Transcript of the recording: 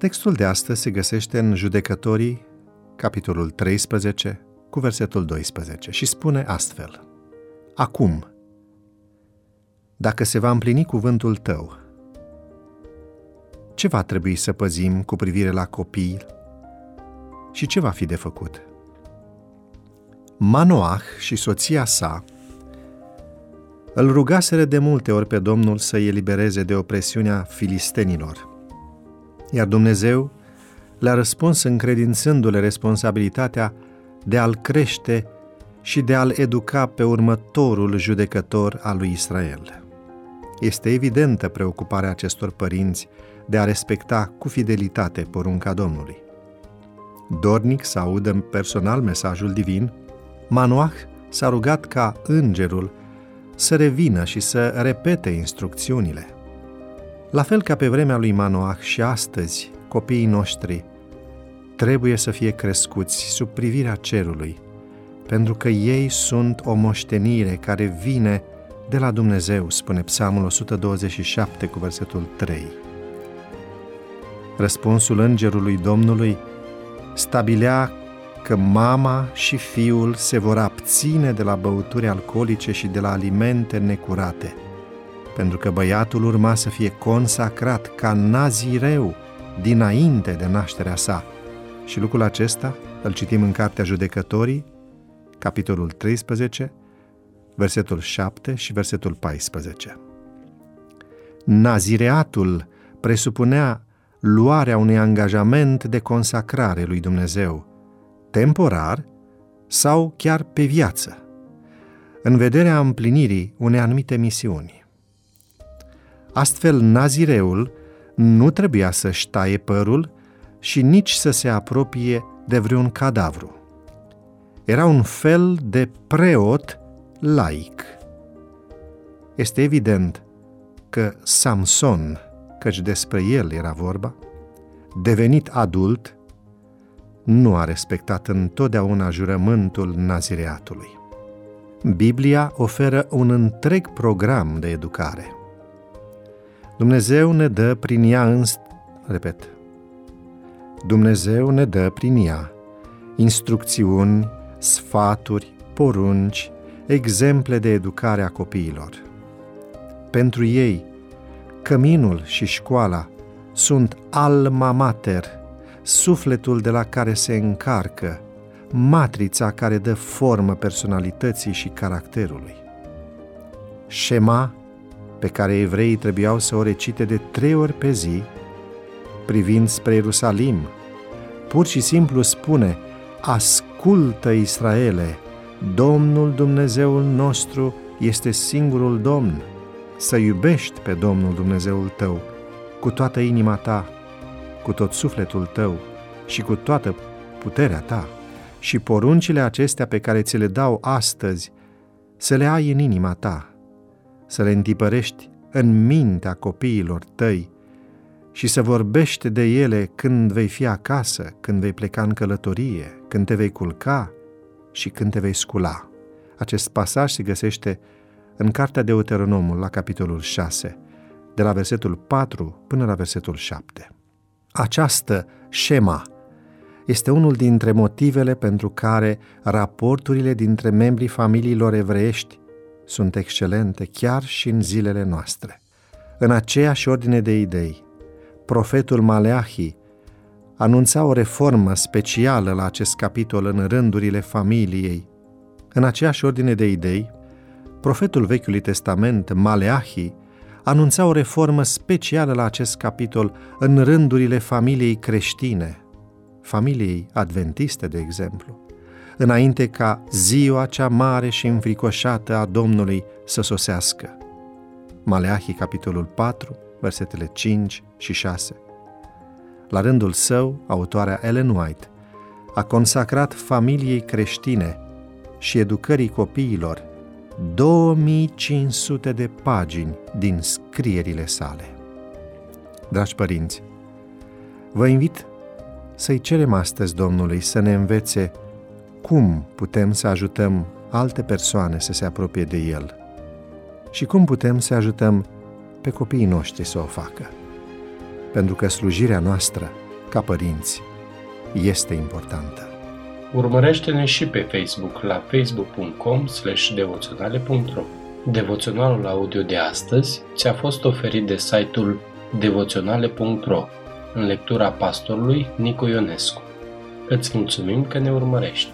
Textul de astăzi se găsește în Judecătorii, capitolul 13, cu versetul 12 și spune astfel. Acum, dacă se va împlini cuvântul tău, ce va trebui să păzim cu privire la copii și ce va fi de făcut? Manoah și soția sa îl rugaseră de multe ori pe Domnul să îi elibereze de opresiunea filistenilor. Iar Dumnezeu le-a răspuns încredințându-le responsabilitatea de a-l crește și de a-l educa pe următorul judecător al lui Israel. Este evidentă preocuparea acestor părinți de a respecta cu fidelitate porunca Domnului. Dornic să audă personal mesajul divin, Manoah s-a rugat ca îngerul să revină și să repete instrucțiunile. La fel ca pe vremea lui Manoah și astăzi, copiii noștri trebuie să fie crescuți sub privirea cerului, pentru că ei sunt o moștenire care vine de la Dumnezeu, spune Psalmul 127 cu versetul 3. Răspunsul îngerului Domnului stabilea că mama și fiul se vor abține de la băuturi alcoolice și de la alimente necurate, pentru că băiatul urma să fie consacrat ca nazireu dinainte de nașterea sa. Și lucrul acesta îl citim în Cartea Judecătorii, capitolul 13, versetul 7 și versetul 14. Nazireatul presupunea luarea unui angajament de consacrare lui Dumnezeu, temporar sau chiar pe viață, în vederea împlinirii unei anumite misiuni. Astfel, nazireul nu trebuia să-și ștaie părul și nici să se apropie de vreun cadavru. Era un fel de preot laic. Este evident că Samson, căci despre el era vorba, devenit adult, nu a respectat întotdeauna jurământul nazireatului. Biblia oferă un întreg program de educare. Dumnezeu ne dă prin ea îns... Repet. Dumnezeu ne dă prin ea instrucțiuni, sfaturi, porunci, exemple de educare a copiilor. Pentru ei, căminul și școala sunt alma mater, sufletul de la care se încarcă, matrița care dă formă personalității și caracterului. Șema, pe care evreii trebuiau să o recite de trei ori pe zi, privind spre Ierusalim, pur și simplu spune, Ascultă, Israele, Domnul Dumnezeul nostru este singurul Domn. Să iubești pe Domnul Dumnezeul tău cu toată inima ta, cu tot sufletul tău și cu toată puterea ta. Și poruncile acestea pe care ți le dau astăzi, să le ai în inima ta, să le întipărești în mintea copiilor tăi și să vorbești de ele când vei fi acasă, când vei pleca în călătorie, când te vei culca și când te vei scula. Acest pasaj se găsește în Cartea Deuteronomul, la capitolul 6, de la versetul 4 până la versetul 7. Această șema este unul dintre motivele pentru care raporturile dintre membrii familiilor evreiești sunt excelente chiar și în zilele noastre. În aceeași ordine de idei, profetul Maleahi anunța o reformă specială la acest capitol în rândurile familiei. În aceeași ordine de idei, profetul Vechiului Testament, Maleahi, anunța o reformă specială la acest capitol în rândurile familiei creștine, familiei adventiste, de exemplu, înainte ca ziua cea mare și înfricoșată a Domnului să sosească. Maleahi, capitolul 4, versetele 5 și 6. La rândul său, autoarea Ellen White a consacrat familiei creștine și educării copiilor 2500 de pagini din scrierile sale. Dragi părinți, vă invit să-i cerem astăzi Domnului să ne învețe cum putem să ajutăm alte persoane să se apropie de El și cum putem să ajutăm pe copiii noștri să o facă. Pentru că slujirea noastră ca părinți, este importantă. Urmărește-ne și pe Facebook la facebook.com devoționale.ro Devoționalul audio de astăzi ți-a fost oferit de site-ul devoționale.ro în lectura pastorului Nicu Ionescu. Îți mulțumim că ne urmărești!